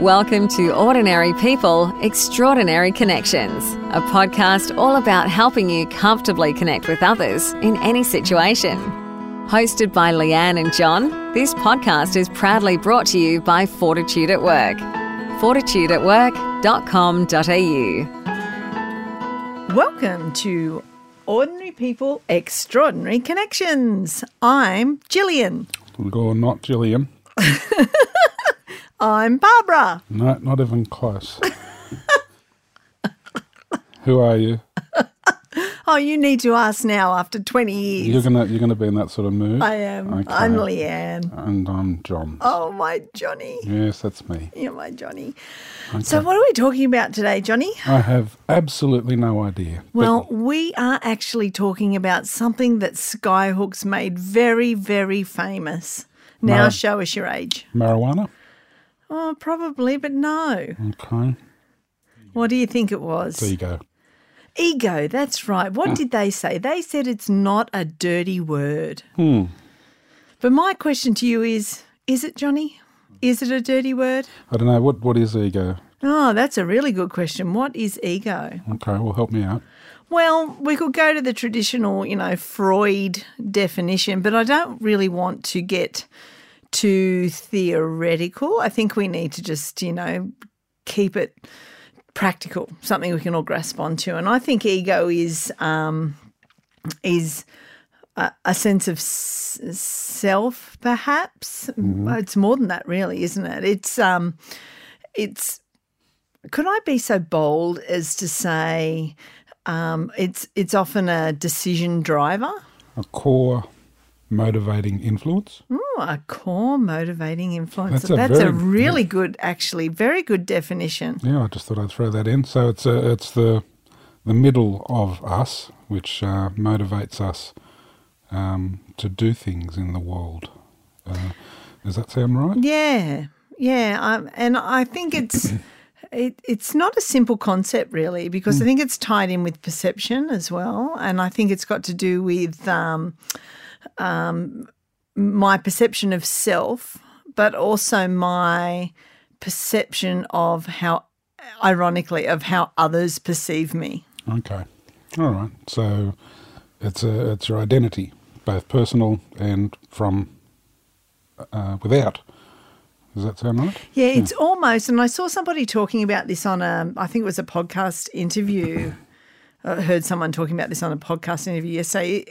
Welcome to Ordinary People, Extraordinary Connections, a podcast all about helping you comfortably connect with others in any situation. Hosted by Leanne and John, this podcast is proudly brought to you by Fortitude at Work. fortitudeatwork.com.au. Welcome to Ordinary People, Extraordinary Connections. I'm Gillian. Or not Gillian. I'm Barbara. No, not even close. Who are you? Oh, you need to ask now after 20 years. You're gonna you're gonna be in that sort of mood. I am. Okay. I'm Leanne. And I'm John. Oh, my Johnny. Yes, that's me. You're my Johnny. So, what are we talking about today, Johnny? I have absolutely no idea. But Well, we are actually talking about something that Skyhooks made very, very famous. Now, No. show us your age. marijuana. Oh, probably, but no. Okay. What do you think it was? Ego. Ego, that's right. What did they say? They said it's not a dirty word. Hmm. But my question to you is is it, Johnny? Is it a dirty word? I don't know what what is ego. Oh, that's a really good question. What is ego? Okay, well help me out. Well, we could go to the traditional, you know, Freud definition, but I don't really want to get too theoretical. I think we need to just, you know, keep it practical, something we can all grasp onto. And I think ego is um, is a, a sense of s- self, perhaps. It's more than that, really, isn't it? It's um, it's. Could I be so bold as to say um, it's it's often a decision driver? A core motivating influence. Ooh, a core motivating influence. That's a That's a, very- really good, actually, very good definition. Yeah, I just thought I'd throw that in. So it's a, it's the the middle of us which uh, motivates us um, to do things in the world. Uh, does that sound right? Yeah, yeah, um, and I think it's it, it's not a simple concept really because I think it's tied in with perception as well, and I think it's got to do with um, um, my perception of self, but also my perception of how, ironically, of how others perceive me. Okay. All right. So it's a, it's your identity, both personal and from uh, without. Does that sound right? Yeah, it's almost, and I saw somebody talking about this on a, I think it was a podcast interview. I heard someone talking about this on a podcast interview yesterday,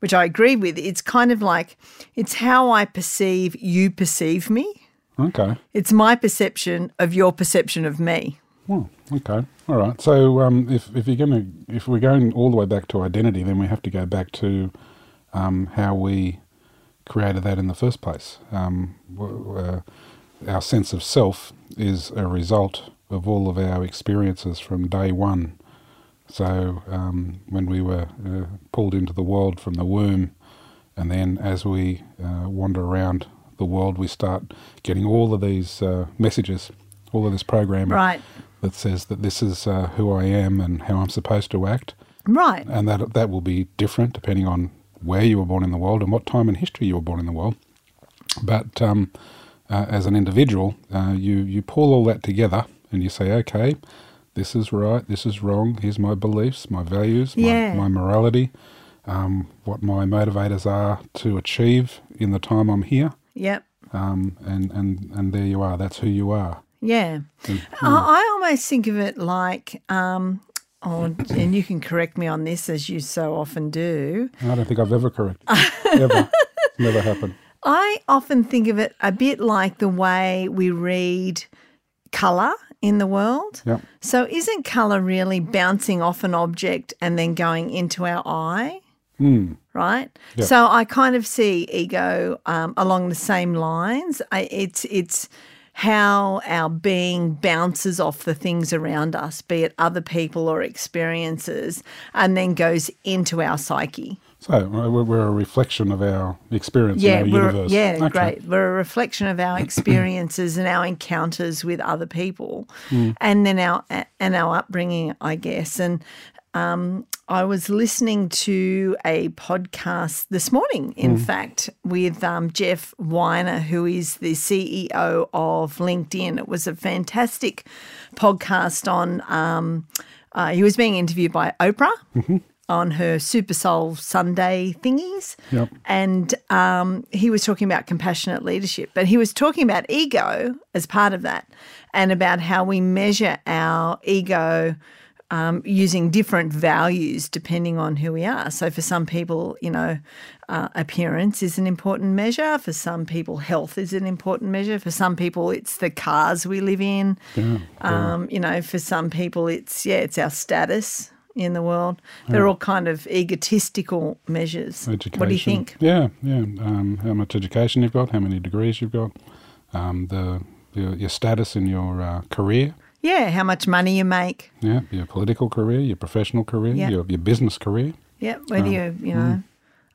which I agree with. It's kind of like it's how I perceive you perceive me. Okay. It's my perception of your perception of me. Well, okay. All right. So um, if if you're to if we're going all the way back to identity, then we have to go back to um, how we created that in the first place. Um, uh, our sense of self is a result of all of our experiences from day one. So um, when we were uh, pulled into the world from the womb, and then as we uh, wander around the world, we start getting all of these uh, messages, all of this programming Right. that says that this is uh, who I am and how I'm supposed to act, Right. and that that will be different depending on where you were born in the world and what time in history you were born in the world. But um, uh, as an individual, uh, you you pull all that together and you say, okay, this is right, this is wrong. Here's my beliefs, my values, my, Yeah. my morality, um, what my motivators are to achieve in the time I'm here. Yep. Um, and, and, and there you are. That's who you are. Yeah. I, I almost think of it like, um, oh, and you can correct me on this as you so often do. I don't think I've ever corrected. ever. It's never happened. I often think of it a bit like the way we read colour in the world. Yep. So, isn't colour really bouncing off an object and then going into our eye? Hmm. Right. Yeah. So I kind of see ego um, along the same lines. I, it's it's how our being bounces off the things around us, be it other people or experiences, and then goes into our psyche. So we're, we're a reflection of our experience Yeah, in our universe. yeah, Okay. great. We're a reflection of our experiences and our encounters with other people, Hmm. and then our and our upbringing, I guess. And um, I was listening to a podcast this morning, in fact, with um, Jeff Weiner, who is the CEO of LinkedIn. It was a fantastic podcast on, um, uh, he was being interviewed by Oprah. On her Super Soul Sunday thingies. Yep. And um, he was talking about compassionate leadership, but he was talking about ego as part of that and about how we measure our ego um, using different values depending on who we are. So, for some people, you know, uh, appearance is an important measure. For some people, health is an important measure. For some people, it's the cars we live in. Yeah, Um, you know, for some people, it's yeah, it's our status in the world. They're all kind of egotistical measures. education. What do you think? Yeah, yeah. Um, how much education you've got, how many degrees you've got, um, the your, your status in your uh, career, Yeah, how much money you make. yeah, your political career, your professional career, Yeah. your your business career. Yeah, whether you you know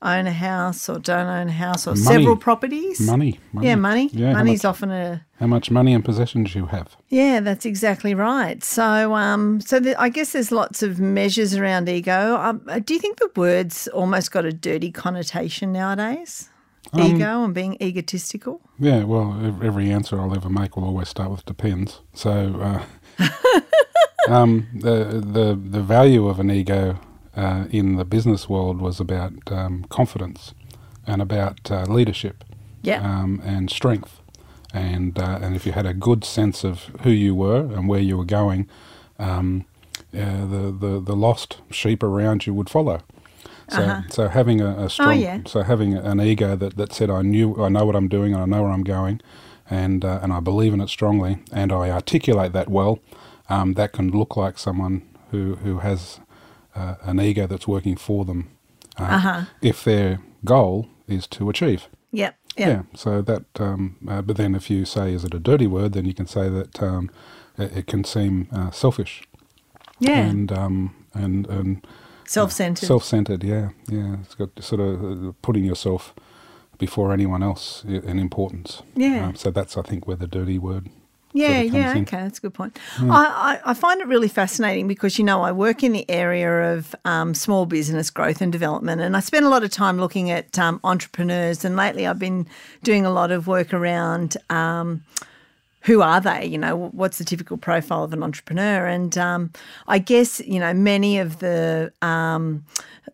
own a house or don't own a house or Money. several properties. Money, money. Yeah, money. Yeah, Money's much- often a How much money and possessions you have. yeah. That's exactly right. So um, so the, I guess there's lots of measures around ego. Um, uh, do you think the words almost got a dirty connotation nowadays? Um, Ego and being egotistical. Yeah, well, every answer I'll ever make will always start with depends. So, uh, um, the the the value of an ego uh, in the business world was about um, confidence and about uh, leadership Yeah. um, and strength, and uh, and if you had a good sense of who you were and where you were going, um, uh, the, the the lost sheep around you would follow. So, Uh-huh. so having a, a strong, yeah. so having an ego that, that said I knew I know what I'm doing and I know where I'm going, and uh, and I believe in it strongly and I articulate that well, um, that can look like someone who who has uh, an ego that's working for them, uh, Uh-huh. if their goal is to achieve. Yep. Yep. So that, um, uh, but then if you say is it a dirty word, then you can say that um, it, it can seem uh, selfish Yeah. and um, and and Self-centered. self-centered. Yeah, yeah. It's got sort of uh, putting yourself before anyone else in importance. Yeah. Um, so that's I think where the dirty word. Yeah, sort of yeah, in. okay, that's a good point. I, I, I find it really fascinating because, you know, I work in the area of um, small business growth and development, and I spend a lot of time looking at um, entrepreneurs. And lately I've been doing a lot of work around um, who are they? You know, what's the typical profile of an entrepreneur? And um, I guess, you know, many of the, um,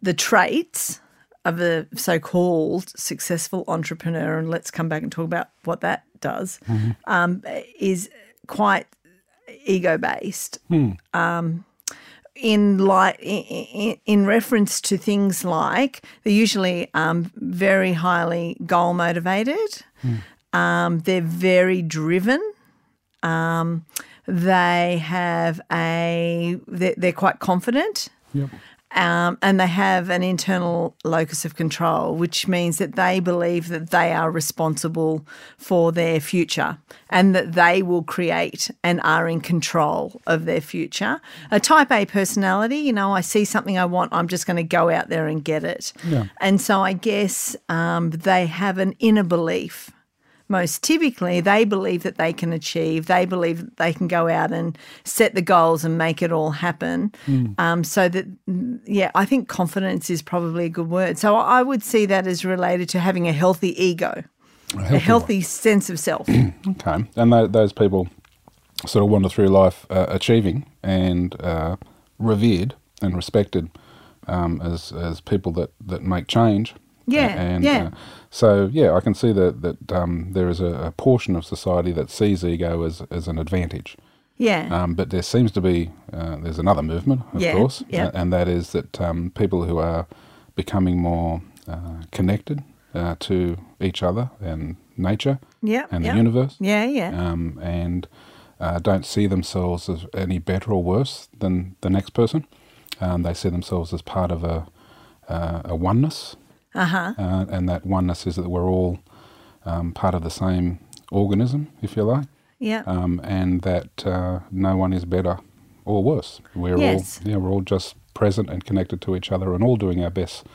the traits of a so-called successful entrepreneur, and let's come back and talk about what that does, um, is quite ego-based. Um, in like in, in reference to things like they're usually um, very highly goal motivated. Um, they're very driven. Um, they have a they're, they're quite confident Yep. Um, and they have an internal locus of control, which means that they believe that they are responsible for their future and that they will create and are in control of their future. A type A personality, you know, I see something I want, I'm just going to go out there and get it. Yeah. And so I guess um, they have an inner belief most typically they believe that they can achieve they believe that they can go out and set the goals and make it all happen. Um, so that mm, yeah i think confidence is probably a good word. So i would see that as related to having a healthy ego a healthy healthy sense of self. Okay, and tho- those people sort of wander through life uh, achieving and uh, revered and respected um, as as people that, that make change. Yeah, and yeah. Uh, so yeah, I can see that that um, there is a, a portion of society that sees ego as as an advantage. yeah Um, but there seems to be uh, there's another movement, of Yeah, course, yeah. and that is that um, people who are becoming more uh, connected uh, to each other and nature yeah and the universe yeah yeah um, and uh, don't see themselves as any better or worse than the next person. Um, they see themselves as part of a, uh, a oneness, uh-huh uh, and that oneness is that we're all um, part of the same organism, if you like, yeah um, and that uh, no one is better or worse. We're Yes. all yeah, we're all just present and connected to each other, and all doing our best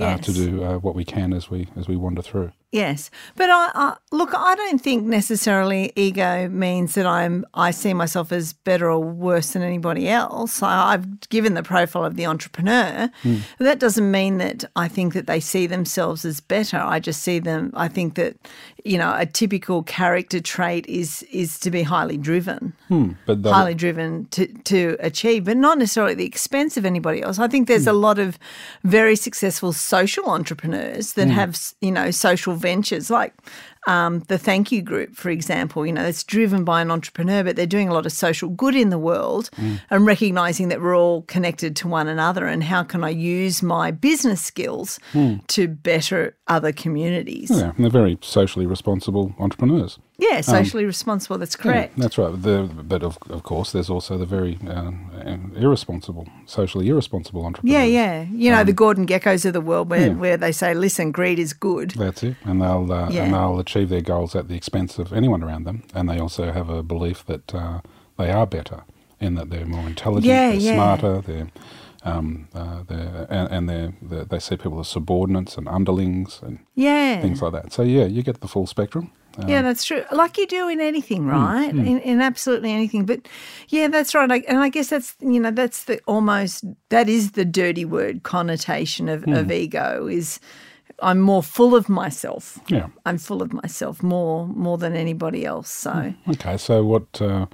uh, to do uh, what we can as we as we wander through. Yes, but I, I look. I don't think necessarily ego means that I'm. I see myself as better or worse than anybody else. I, I've given the profile of the entrepreneur. Hmm. But that doesn't mean that I think that they see themselves as better. I just see them. I think that you know a typical character trait is is to be highly driven, hmm. But that, highly driven to to achieve, but not necessarily at the expense of anybody else. I think there's hmm. a lot of very successful social entrepreneurs that hmm. have you know social ventures. Like um, the Thankyou Group, for example. You know, it's driven by an entrepreneur, but they're doing a lot of social good in the world and recognizing that we're all connected to one another. And how can I use my business skills to better other communities? yeah, and they're very socially responsible entrepreneurs. Yeah, socially responsible. That's correct. Yeah, that's right. The, but of, of course, there's also the very uh, irresponsible, socially irresponsible entrepreneurs. Yeah, yeah. You know, the Gordon Gekkos of the world where, Yeah. where they say, listen, greed is good. That's it, and they'll uh, Yeah. and they'll achieve their goals at the expense of anyone around them, and they also have a belief that uh, they are better in that they're more intelligent, Yeah, they're yeah. smarter, they're um, uh, they're and, and they're, they're, they see people as subordinates and underlings and Yeah. things like that. So yeah, you get the full spectrum. Um, Yeah, that's true. Like you do in Hmm, anything, right? In, in absolutely anything. But yeah, that's right. I, and I guess that's you know that's the almost that is the dirty word connotation of, of Hmm. ego is I'm more full of myself. yeah. I'm full of myself more more than anybody else. So Okay, so what uh,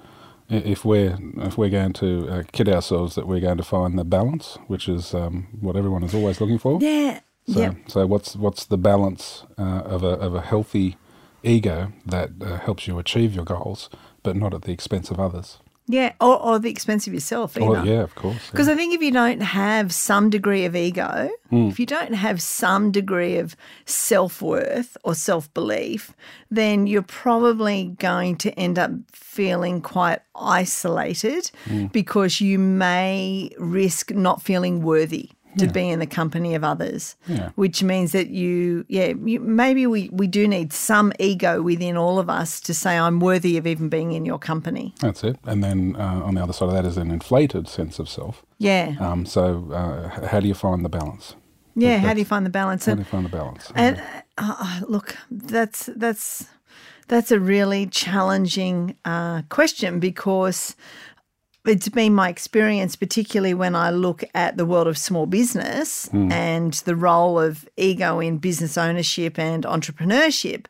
if we're if we're going to uh, kid ourselves that we're going to find the balance, which is um, what everyone is always looking for? yeah, So, yeah, so what's what's the balance uh, of a of a healthy ego that uh, helps you achieve your goals, but not at the expense of others? Yeah, or, or the expense of yourself. Oh, yeah, of course. yeah. Because I think if you don't have some degree of ego, hmm. if you don't have some degree of self worth or self belief, then you're probably going to end up feeling quite isolated hmm. because you may risk not feeling worthy. To be in the company of others, Yeah. which means that you, yeah, you, maybe we, we do need some ego within all of us to say, I'm worthy of even being in your company. That's it. And then uh, on the other side of that is an inflated sense of self. Yeah. Um, so uh, how do you find the balance? yeah. How do you find the balance? How do you find the balance? And uh, look, that's that's that's a really challenging uh, question because it's been my experience, particularly when I look at the world of small business and the role of ego in business ownership and entrepreneurship,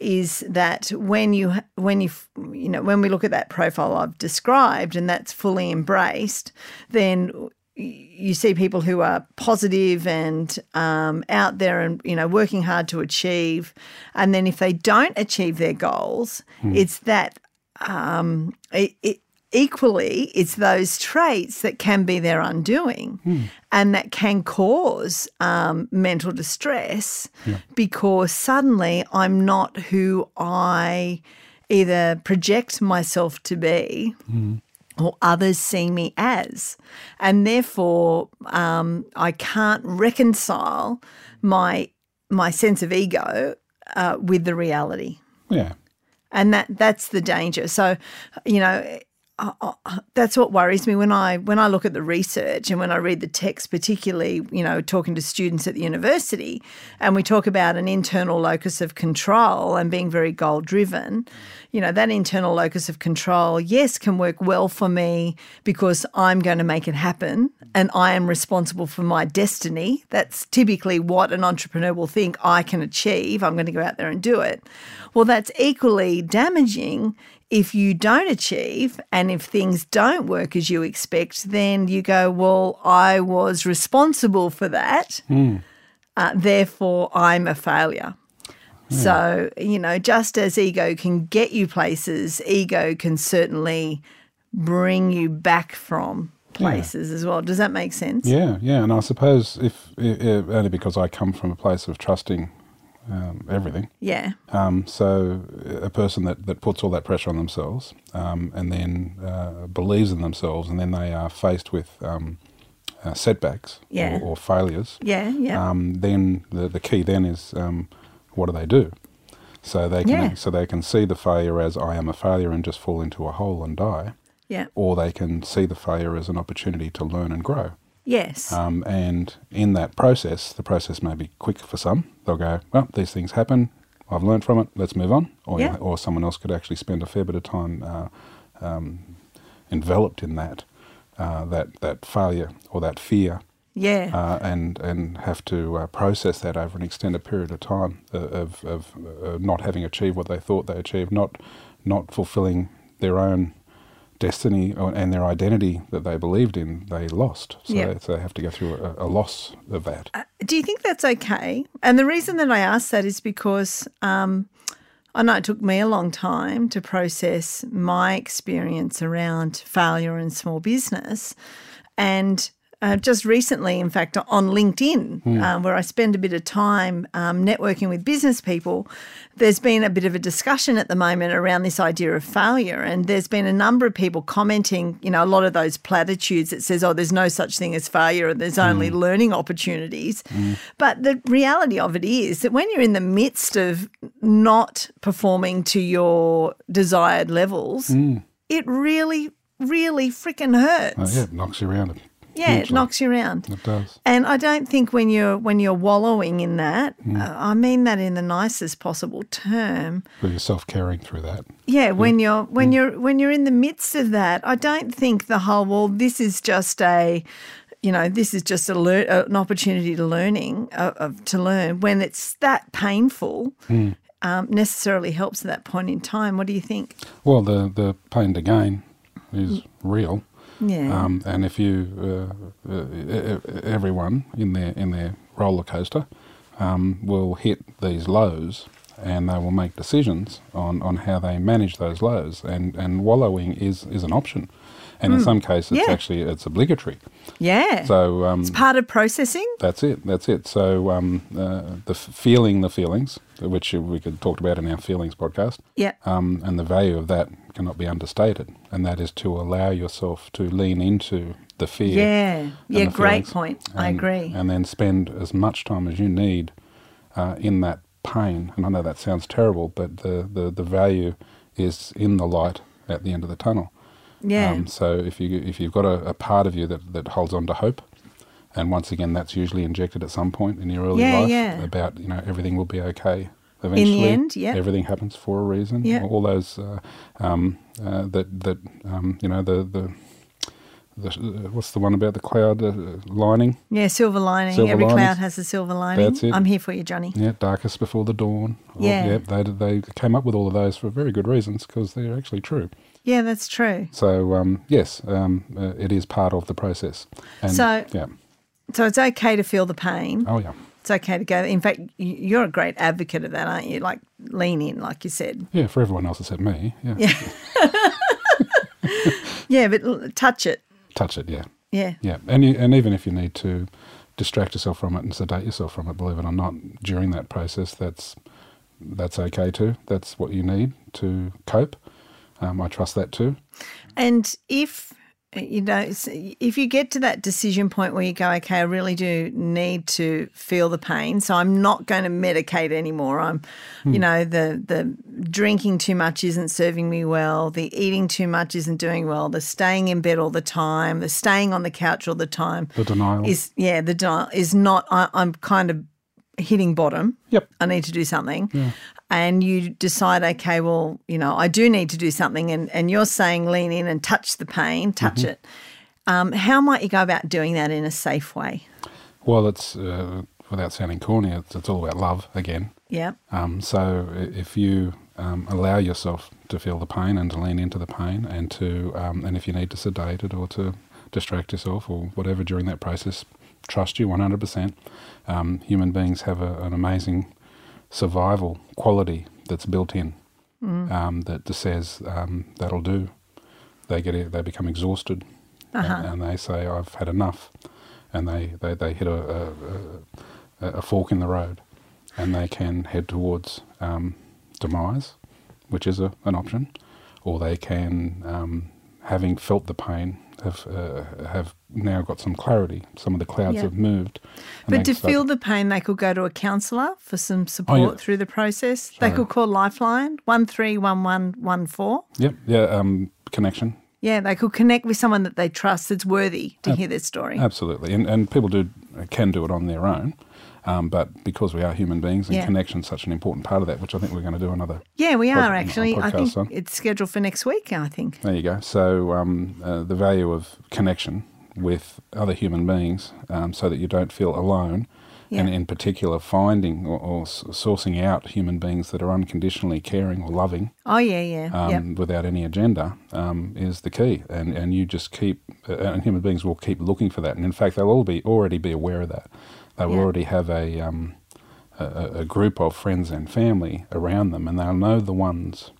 is that when you when you you know when we look at that profile I've described and that's fully embraced, then you see people who are positive and um, out there and you know working hard to achieve, and then if they don't achieve their goals, it's that um, it, it, equally it's those traits that can be their undoing, and that can cause um, mental distress because suddenly I'm not who I either project myself to be or others see me as. And therefore, um, I can't reconcile my my sense of ego uh, with the reality, yeah. and that that's the danger. So, you know. That's what worries me when I when I look at the research and when I read the text, particularly you know talking to students at the university, and we talk about an internal locus of control and being very goal driven. You know that internal locus of control, yes, can work well for me because I'm going to make it happen and I am responsible for my destiny. That's typically what an entrepreneur will think I can achieve. I'm going to go out there and do it. Well, that's equally damaging if you don't achieve and if things don't work as you expect, then you go, Well, I was responsible for that. Uh, therefore, I'm a failure. So, you know, just as ego can get you places, ego can certainly bring you back from places as well. Does that make sense? Yeah, yeah, and I suppose if, i i only because I come from a place of trusting um, everything, Yeah. um, so a person that, that puts all that pressure on themselves um, and then uh, believes in themselves, and then they are faced with um, uh, setbacks Yeah. or, or failures, Yeah. Yeah. um, then the, the key then is um, what do they do? So they can Yeah. so they can see the failure as I am a failure and just fall into a hole and die, yeah. or they can see the failure as an opportunity to learn and grow. Yes. Um, and in that process, the process may be quick for some. They'll go, well, these things happen. I've learned from it. Let's move on. Or Yeah. or someone else could actually spend a fair bit of time uh, um, enveloped in that uh, that that failure or that fear. Yeah. Uh, and and have to uh, process that over an extended period of time uh, of, of uh, not having achieved what they thought they achieved, not not fulfilling their own destiny and their identity that they believed in, they lost. So, Yeah. they, so they have to go through a, a loss of that. Do you think that's okay? And the reason that I ask that is because um, I know it took me a long time to process my experience around failure in small business. And uh, just recently, in fact, on LinkedIn, um, where I spend a bit of time um, networking with business people, there's been a bit of a discussion at the moment around this idea of failure. And there's been a number of people commenting, you know, a lot of those platitudes that says, oh, there's no such thing as failure and there's only learning opportunities. But the reality of it is that when you're in the midst of not performing to your desired levels, it really, really freaking hurts. Uh, yeah, it knocks you around. Yeah, it knocks you around. It does. And I don't think when you're when you're wallowing in that, Mm. uh, I mean that in the nicest possible term. But you're self caring through that. Yeah, when you're Mm. when you're when you're in the midst of that, I don't think the whole well, this is just a, you know, this is just a lear- an opportunity to learning uh, of to learn when it's that painful. Mm. Um, necessarily helps at that point in time. What do you think? Well, the, the pain to gain is real. Yeah, Um, and if you, uh, uh, everyone in their in their roller coaster um, will hit these lows, and they will make decisions on, on how they manage those lows. And, and wallowing is, is an option, and in some cases, it's Hmm. Actually it's obligatory. yeah. So um, it's part of processing. that's it. That's it. So um, uh, the feeling the feelings, which we could talk about in our feelings podcast, Yeah, um, and the value of that cannot be understated, and that is to allow yourself to lean into the fear. yeah, yeah. Great feelings, point. I agree. And then spend as much time as you need uh, in that pain. And I know that sounds terrible, but the, the, the value is in the light at the end of the tunnel. yeah, Um, so if you if you've got a, a part of you that, that holds on to hope, and once again that's usually injected at some point in your early Yeah, life yeah. about you know everything will be okay. Eventually, end, yeah. everything happens for a reason. Yeah. All those uh, um, uh, that that um, you know the the. The, uh, what's the one about the cloud uh, lining? yeah. Silver lining. Silver Every linings. cloud has a silver lining. That's it. I'm here for you, Johnny. Yeah, darkest before the dawn. Oh, Yeah. yeah. They they came up with all of those for very good reasons because they're actually true. Yeah, that's true. So um, yes, um, uh, it is part of the process. And, So- yeah, So it's okay to feel the pain. oh yeah, It's okay to go. In fact, you're a great advocate of that, aren't you? Like lean in, like you said. yeah. For everyone else except me, yeah. Yeah, but l- touch it. Touch it, yeah, Yeah. yeah. And you, and even if you need to distract yourself from it and sedate yourself from it, believe it or not, during that process, that's that's okay too. That's what you need to cope. Um, I trust that too. And if you know, if you get to that decision point where you go, okay, I really do need to feel the pain, so I'm not going to medicate anymore. I'm, hmm. you know, the the drinking too much isn't serving me well. The eating too much isn't doing well. The staying in bed all the time. The staying on the couch all the time The denial. is yeah. The denial is not. I, I'm kind of hitting bottom. yep. I need to do something. And you decide, okay, well, you know, I do need to do something. And, and you're saying lean in and touch the pain, touch it. Um, how might you go about doing that in a safe way? Well, it's uh, without sounding corny, it's, it's all about love again. Yeah. Um, so if you um, allow yourself to feel the pain and to lean into the pain, and to um, and if you need to sedate it or to distract yourself or whatever during that process, trust you 100%. Um, human beings have a, an amazing survival quality that's built in um, that just says um, that'll do. They get it, they become exhausted, and, and they say I've had enough, and they, they, they hit a, a, a, a fork in the road, and they can head towards um, demise, which is a, an option, or they can, um, having felt the pain, have uh, have now got some clarity. Some of the clouds Yeah. have moved. But to feel the pain, they could go to a counsellor for some support Oh, yeah. through the process. They could call Lifeline, 131114. Yep, yeah, um, connection. Yeah, they could connect with someone that they trust that's worthy to hear their story. Absolutely, and and people do can do it on their own, Um, but because we are human beings and Yeah. connection's such an important part of that, which I think we're going to do another. Yeah, we pod- are actually. I think on. it's scheduled for next week. I think. There you go. So um, uh, the value of connection with other human beings, um, so that you don't feel alone, and in particular finding or, or sourcing out human beings that are unconditionally caring or loving. Oh yeah, yeah, um, yeah. without any agenda um, is the key. And and you just keep, uh, and human beings will keep looking for that. And in fact, they'll all be already be aware of that. They will Yeah. already have a, um, a a- a group of friends and family around them, and they'll know the ones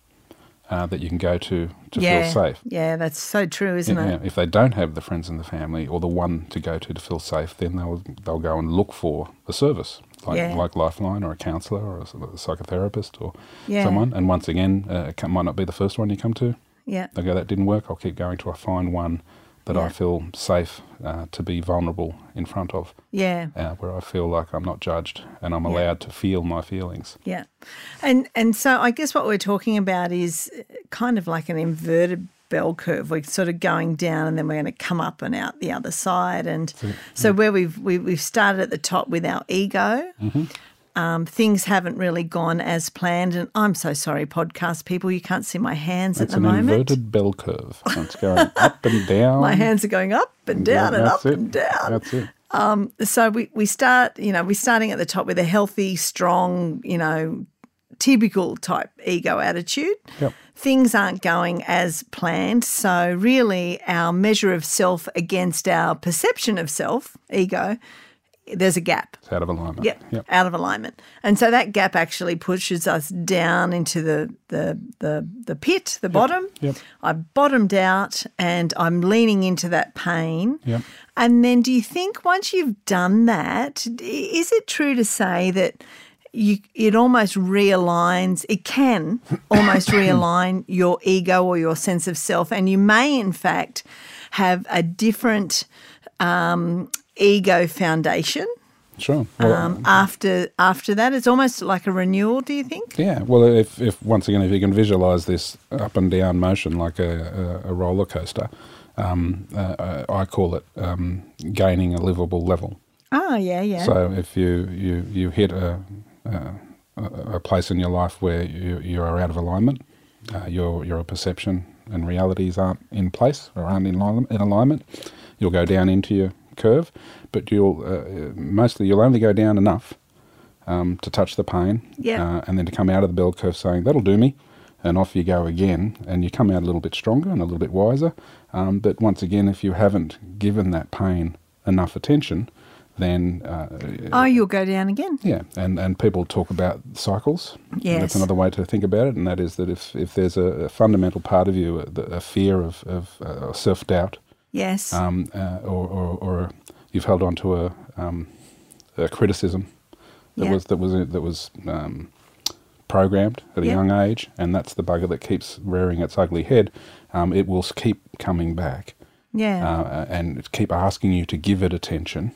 uh, that you can go to to yeah, feel safe. Yeah, that's so true, isn't Yeah, it? If they don't have the friends and the family or the one to go to to feel safe, then they'll they'll go and look for a service like like Lifeline or a counsellor or a psychotherapist or someone. And once again, uh, it might not be the first one you come to. Yeah, They go, that didn't work. I'll keep going till I find one that Yeah. I feel safe uh, to be vulnerable in front of, yeah, uh, where I feel like I'm not judged and I'm Yeah. allowed to feel my feelings. yeah. And and so I guess what we're talking about is kind of like an inverted bell curve. We're sort of going down, and then we're going to come up and out the other side. And so where we've we, we've started at the top with our ego. Mm-hmm. Um, things haven't really gone as planned, and I'm so sorry, podcast people. You can't see my hands It's at the moment. an inverted bell curve. It's going up and down. My hands are going up and down and up it. and down. That's it. so we, we start, you know, we're starting at the top with a healthy, strong, you know, typical type ego attitude. Yep. Things aren't going as planned. So, really, our measure of self against our perception of self, ego, there's a gap. It's out of alignment. Yep, Yep. out of alignment, and so that gap actually pushes us down into the the the, the pit, the bottom. Yep. I've bottomed out, and I'm leaning into that pain. Yep. And then, do you think once you've done that, is it true to say that you it almost realigns? It can almost realign your ego or your sense of self, and you may, in fact, have a different um, ego foundation Sure. Well, um, after after that. It's almost like a renewal. Do you think? Yeah, well, if, if once again, if you can visualize this up and down motion like a, a, a roller coaster, um, uh, I call it um, gaining a livable level. Oh yeah, yeah, So if you you you hit a a, a place in your life where you you are out of alignment, uh, your your perception and realities aren't in place or aren't in in alignment, you'll go down into your curve, but you'll uh, mostly you'll only go down enough um, to touch the pain, Yeah. uh, and then to come out of the bell curve saying that'll do me, and off you go again, and you come out a little bit stronger and a little bit wiser. Um, but once again, if you haven't given that pain enough attention, then uh, Oh, you'll go down again. yeah, and, and people talk about cycles. Yes. That's another way to think about it, and that is that if, if there's a, a fundamental part of you, a, a fear of, of uh, self doubt, Yes. um, uh, or, or, or you've held on to a, um, a criticism that Yeah. was that was that was um, programmed at a Yeah. young age, and that's the bugger that keeps rearing its ugly head. Um, it will keep coming back yeah. uh, and keep asking you to give it attention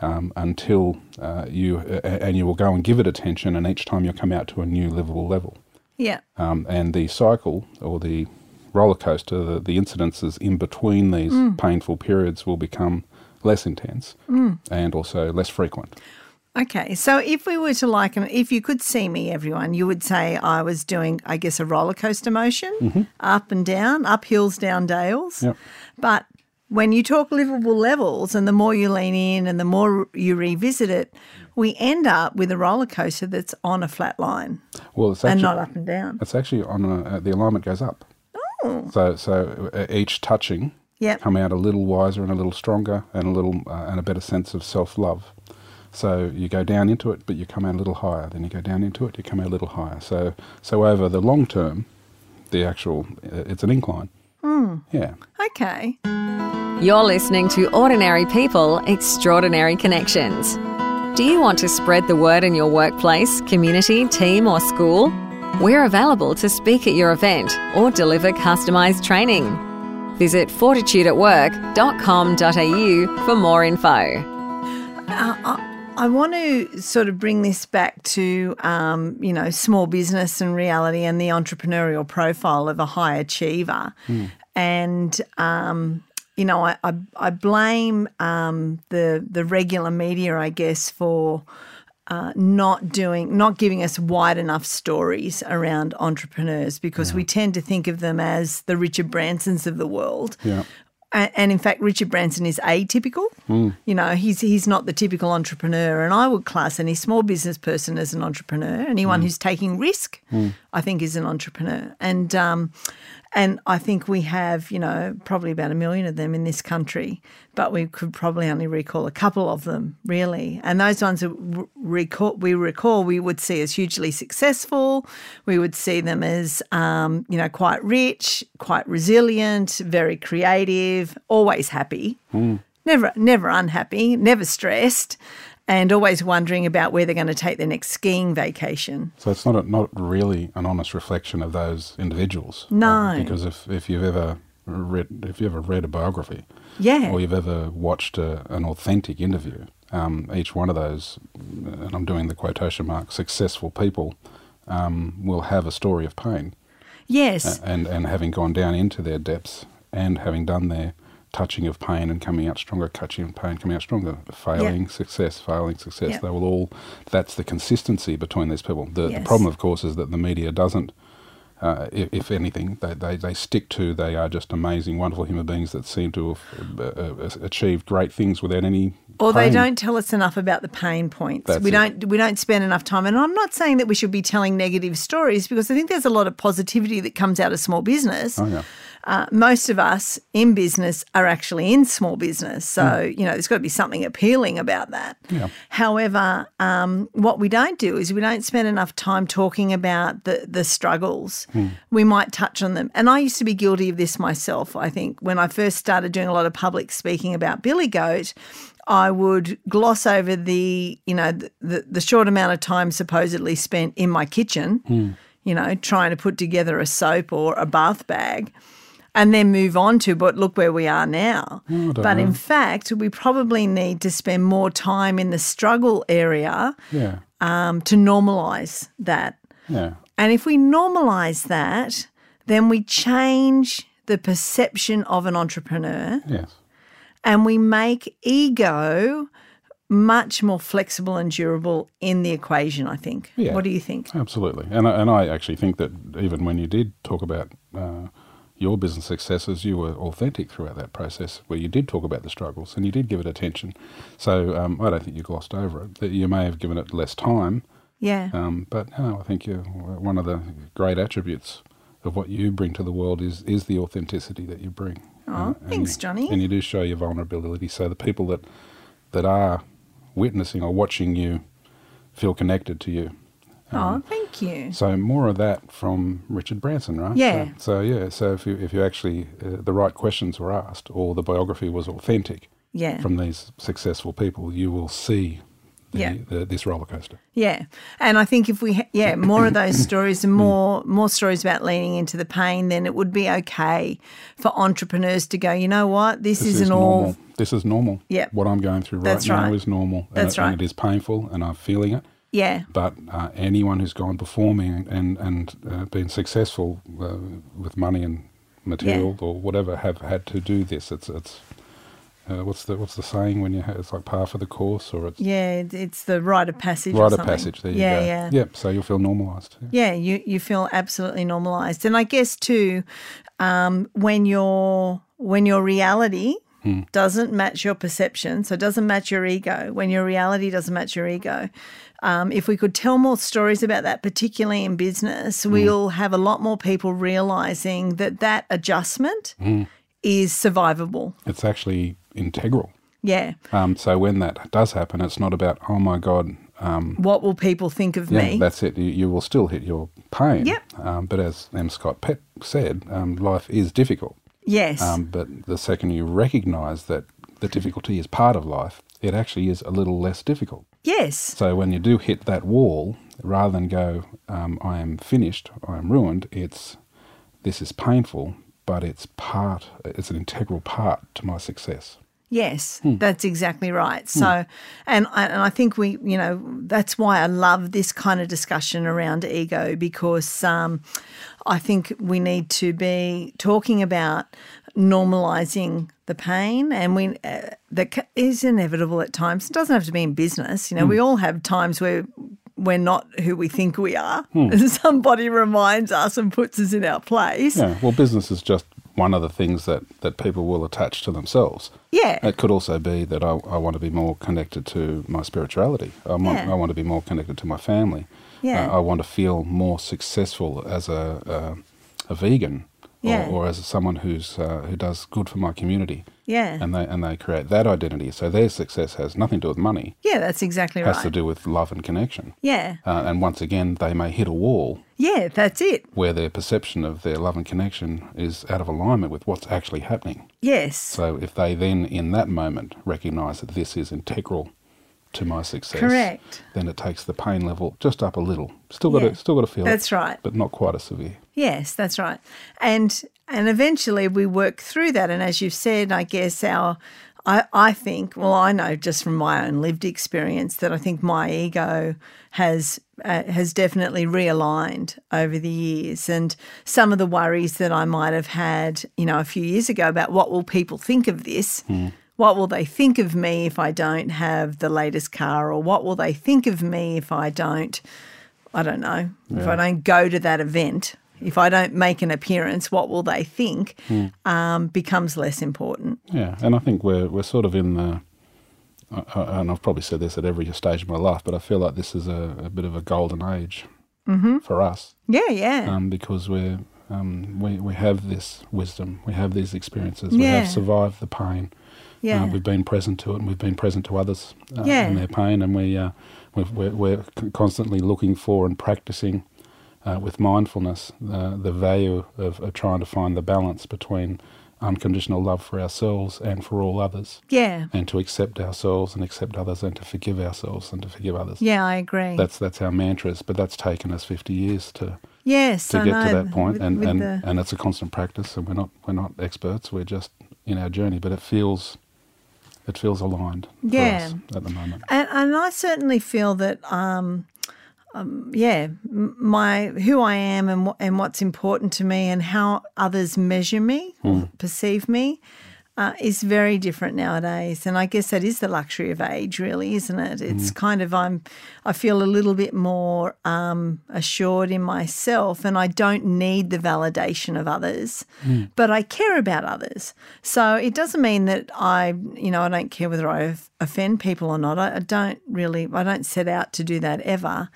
um, until uh, you uh, and you will go and give it attention, and each time you'll come out to a new livable level. yeah. Um, and the cycle or the roller coaster, the, the incidences in between these mm. painful periods will become less intense mm. and also less frequent. Okay, so if we were to liken, um, if you could see me, everyone, you would say I was doing, I guess, a roller coaster motion, mm-hmm. up and down, up hills, down dales. Yep. But when you talk livable levels, and the more you lean in and the more you revisit it, we end up with a roller coaster that's on a flat line Well, it's and not up and down. it's actually on a, uh, the alignment goes up. So so uh, each touching Yep. come out a little wiser and a little stronger and a little uh, and a better sense of self love. So you go down into it, but you come out a little higher. Then you go down into it, you come out a little higher. So so over the long term, the actual uh, it's an incline. Yeah. Okay. You're listening to Ordinary People, Extraordinary Connections. Do you want to spread the word in your workplace, community, team, or school? We're available to speak at your event or deliver customised training. Visit fortitudeatwork.com.au for more info. I want to sort of bring this back to, um, you know, small business and reality and the entrepreneurial profile of a high achiever. And, um, you know, I, I, I blame um, the, the regular media, I guess, for uh, not doing, not giving us wide enough stories around entrepreneurs because we tend to think of them as the Richard Bransons of the world. Yeah. A- And in fact, Richard Branson is atypical. You know, he's he's not the typical entrepreneur, and I would class any small business person as an entrepreneur. Anyone who's taking risk, I think, is an entrepreneur. And um, and I think we have, you know, probably about a million of them in this country, but we could probably only recall a couple of them, really. And those ones that recall, we recall, we would see as hugely successful. We would see them as, um, you know, quite rich, quite resilient, very creative, always happy, never, never unhappy, never stressed, and always wondering about where they're going to take their next skiing vacation. So it's not a, not really an honest reflection of those individuals. No. Uh, because if, if you've ever read if you ever read a biography, Yeah. or you've ever watched a, an authentic interview, um, each one of those, and I'm doing the quotation mark, successful people, um, will have a story of pain, Yes. And and having gone down into their depths and having done their touching of pain and coming out stronger, touching of pain, coming out stronger, failing, success, failing, success. Yeah. They will all. That's the consistency between these people. The, the problem, of course, is that the media doesn't. Uh, if, if anything, they, they, they stick to they are just amazing, wonderful human beings that seem to have uh, uh, achieved great things without any. or they don't tell us enough about the pain points. That's we it. don't we don't spend enough time. And I'm not saying that we should be telling negative stories because I think there's a lot of positivity that comes out of small business. Oh yeah, Uh, most of us in business are actually in small business, so you know there's got to be something appealing about that. Yeah. However, um, what we don't do is we don't spend enough time talking about the the struggles. We might touch on them, and I used to be guilty of this myself. I think when I first started doing a lot of public speaking about Billie Goat. I would gloss over the, you know, the, the, the short amount of time supposedly spent in my kitchen, you know, trying to put together a soap or a bath bag and then move on to, but look where we are now. But in fact, we probably need to spend more time in the struggle area yeah, um, to normalise that. yeah, And if we normalise that, then we change the perception of an entrepreneur yes. and we make ego much more flexible and durable in the equation, I think. Yeah. What do you think? Absolutely, and I- and I actually think that even when you did talk about uh, your business successes, you were authentic throughout that process, where you did talk about the struggles and you did give it attention. So um, I don't think you glossed over it. You may have given it less time, Yeah. um, but no, I think you one of the great attributes of what you bring to the world is is the authenticity that you bring. Oh, and thanks, you- Johnny. And you do show your vulnerability, so the people that that are witnessing or watching you feel connected to you. Oh, thank you. So more of that from Richard Branson, right? Yeah. So, so yeah, so if you if you actually uh, the right questions were asked, or the biography was authentic Yeah. from these successful people, you will see the, Yeah. the, this roller coaster. Yeah, and I think if we, ha- yeah, more of those stories and more more stories about leaning into the pain, then it would be okay for entrepreneurs to go. You know what? This, This isn't is all. This is normal. Yeah. What I'm going through right That's now is normal. and That's it, right. And it is painful, and I'm feeling it. Yeah, But uh, anyone who's gone before me and and, uh, been successful uh, with money and material or whatever have had to do this. It's it's uh, what's the what's the saying when you ha it's like par for the course or it's yeah, it's the rite of passage. or rite of passage. There you yeah, go. Yeah, Yep. So you'll feel normalised. Yeah. Yeah, you you feel absolutely normalized, and I guess too, um, when your when your reality Hmm. doesn't match your perception, so it doesn't match your ego. When your reality doesn't match your ego, um, if we could tell more stories about that, particularly in business, Hmm. we'll have a lot more people realizing that that adjustment Hmm. is survivable. It's actually integral. Yeah. Um, so when that does happen, it's not about oh my god. Um, What will people think of yeah, me? that's it. You, you will still hit your pain. Yep. Um, but as M. Scott Peck said, um, life is difficult. yes. Um, but the second you recognise that the difficulty is part of life, it actually is a little less difficult. Yes. So when you do hit that wall, rather than go, um, I am finished, I am ruined, it's this is painful, but it's part, it's an integral part to my success. Yes, Hmm. that's exactly right. So, and I, and I think we, you know, that's why I love this kind of discussion around ego because um, I think we need to be talking about normalizing the pain, and we uh, that is inevitable at times. It doesn't have to be in business. You know, we all have times where we're not who we think we are. And somebody reminds us and puts us in our place. Yeah, well, business is just one of the things that, that people will attach to themselves. Yeah. It could also be that I, I want to be more connected to my spirituality. I want, Yeah. I want to be more connected to my family. Yeah. Uh, I want to feel more successful as a, a, a vegan Yeah. or, or as someone who's, uh, who does good for my community. Yeah. And they, and they create that identity. So their success has nothing to do with money. yeah, that's exactly It has right. to do with love and connection. yeah. Uh, and once again, they may hit a wall Yeah, that's it. where their perception of their love and connection is out of alignment with what's actually happening. Yes. So if they then, in that moment, recognise that this is integral to my success, Correct. then it takes the pain level just up a little. Still got Yeah. to still got to feel That's it, right. but not quite as severe. Yes, that's right. And and eventually we work through that. And as you've said, I guess our I, I think, well, I know just from my own lived experience that I think my ego has uh, has definitely realigned over the years, and some of the worries that I might have had, you know, a few years ago about what will people think of this, what will they think of me if I don't have the latest car, or what will they think of me if I don't I don't know. If I don't go to that event, if I don't make an appearance, what will they think? Um, becomes less important. Yeah, and I think we're we're sort of in the, I- I- and I've probably said this at every stage of my life, but I feel like this is a, a bit of a golden age Mm-hmm. for us Yeah, yeah, um, because we're um, we we have this wisdom, we have these experiences, we have survived the pain. yeah, Uh, we've been present to it, and we've been present to others uh, Yeah. in their pain, and we uh, we've, we're, we're constantly looking for and practicing uh, with mindfulness uh, the value of, of trying to find the balance between unconditional love for ourselves and for all others, yeah, and to accept ourselves and accept others, and to forgive ourselves and to forgive others. yeah. I agree. That's that's our mantras, but that's taken us fifty years to yes, to I get know. to that point, with- and with and, the- and it's a constant practice, and we're not we're not experts. We're just in our journey, but it feels it feels aligned Yeah. at the moment. And, and I certainly feel that, um, um, yeah, my who I am and wh- and what's important to me and how others measure me, or perceive me, uh, is very different nowadays. And I guess that is the luxury of age, really, isn't it? It's kind of I'm, I feel a little bit more um, assured in myself, and I don't need the validation of others, but I care about others. So it doesn't mean that I, you know, I don't care whether I of- offend people or not. I, I don't really, I don't set out to do that ever.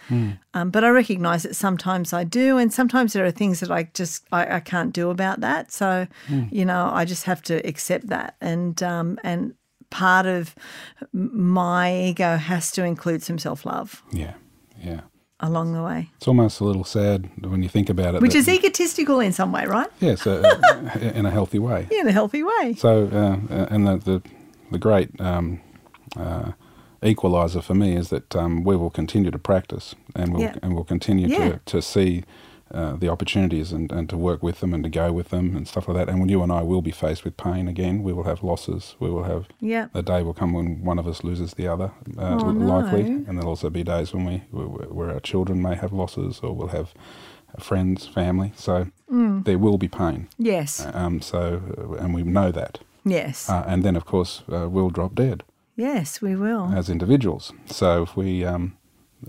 Um, but I recognise that sometimes I do, and sometimes there are things that I just I, I can't do about that. So, you know, I just have to accept that, and um, and part of my ego has to include some self love Yeah, yeah. along the way, It's almost a little sad when you think about it. which is egotistical in some way, right? yes, uh, in a healthy way. Yeah, In a healthy way. So, uh, uh, and the the, the great um, uh, equalizer for me is that um, we will continue to practice, and we'll Yeah. and we'll continue Yeah. to to see. Uh, the opportunities and, and to work with them and to go with them and stuff like that. And when you and I will be faced with pain again, we will have losses. We will have Yeah. a day will come when one of us loses the other, uh, Oh, likely, no. and there'll also be days when we where where our children may have losses or we'll have friends, family. So Mm. there will be pain. Yes. Um, so uh, and we know that, Yes. uh, and then of course uh, we'll drop dead yes, we will. as individuals. So if we, um,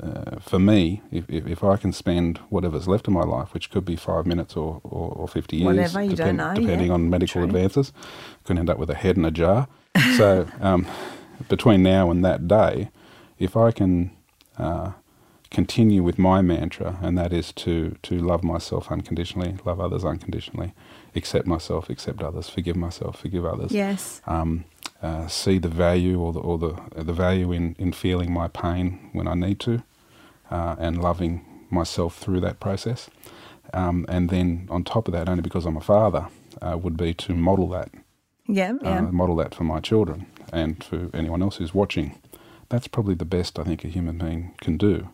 uh, for me, if, if, if I can spend whatever's left of my life, which could be five minutes or, or, or 50 years, Whatever, don't know, depending yeah. on medical True. advances, could end up with a head in a jar. so um, between now and that day, if I can uh, continue with my mantra, and that is to, to love myself unconditionally, love others unconditionally, accept myself, accept others, forgive myself, forgive others yes. um, uh, see the value or the or the the value in, in feeling my pain when I need to, uh, and loving myself through that process. Um, and then on top of that, only because I'm a father, uh, would be to model that, Yeah. Yeah. uh, model that for my children and for anyone else who's watching. That's probably the best I think a human being can do.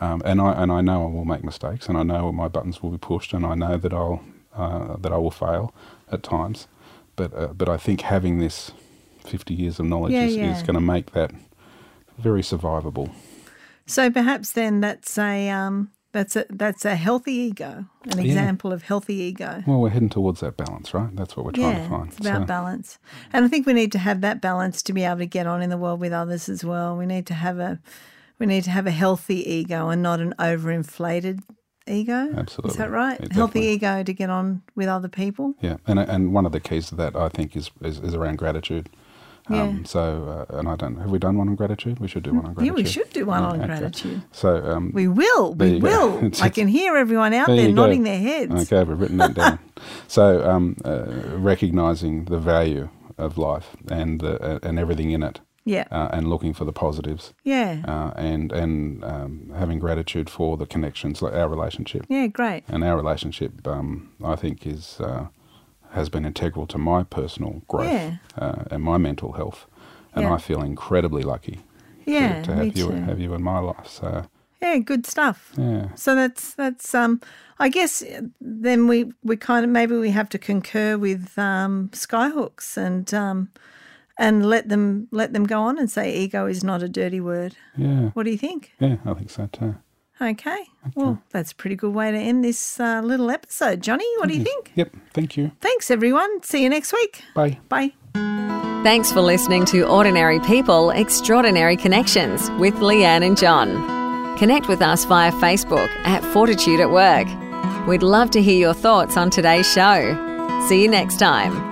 Um, and I and I know I will make mistakes, and I know my buttons will be pushed, and I know that I'll uh, that I will fail at times. But uh, but I think having this fifty years of knowledge Yeah, is, yeah. is going to make that very survivable. So perhaps then that's a um, That's a that's a healthy ego, an example of healthy ego. Well, we're heading towards that balance, right? That's what we're trying Yeah, to find. it's about So- balance, and I think we need to have that balance to be able to get on in the world with others as well. We need to have a we need to have a healthy ego and not an overinflated ego. Absolutely. is that right? Yeah, healthy ego to get on with other people. Yeah, and and one of the keys to that, I think, is is, is around gratitude. Um, So, uh, and I don't have we done one on gratitude? We should do one on gratitude. Yeah, we should do one Yeah, on okay. gratitude. So, um, We will. We will. It's- I can hear everyone out There there you go. nodding their heads. Okay, we've written that down. so, um, uh, recognizing the value of life and the, uh, and everything in it, Yeah. uh, and looking for the positives, yeah. uh, and and um, having gratitude for the connections, like our relationship. yeah. Great. And our relationship, um, I think, is uh, has been integral to my personal growth Yeah. uh, and my mental health, and Yeah. I feel incredibly lucky Yeah. to, to have you too. have you in my life. So, Yeah. Good stuff. yeah, So that's that's um I guess then we we kind of maybe we have to concur with um skyhooks and um and let them let them go on and say ego is not a dirty word. yeah, What do you think? yeah. I think so too. Okay. Well, that's a pretty good way to end this uh, little episode. Johnny, what do you think? Yep. Thank you. Thanks everyone. See you next week. Bye. Bye. Thanks for listening to Ordinary People, Extraordinary Connections with Leanne and John. Connect with us via Facebook at Fortitude at Work. We'd love to hear your thoughts on today's show. See you next time.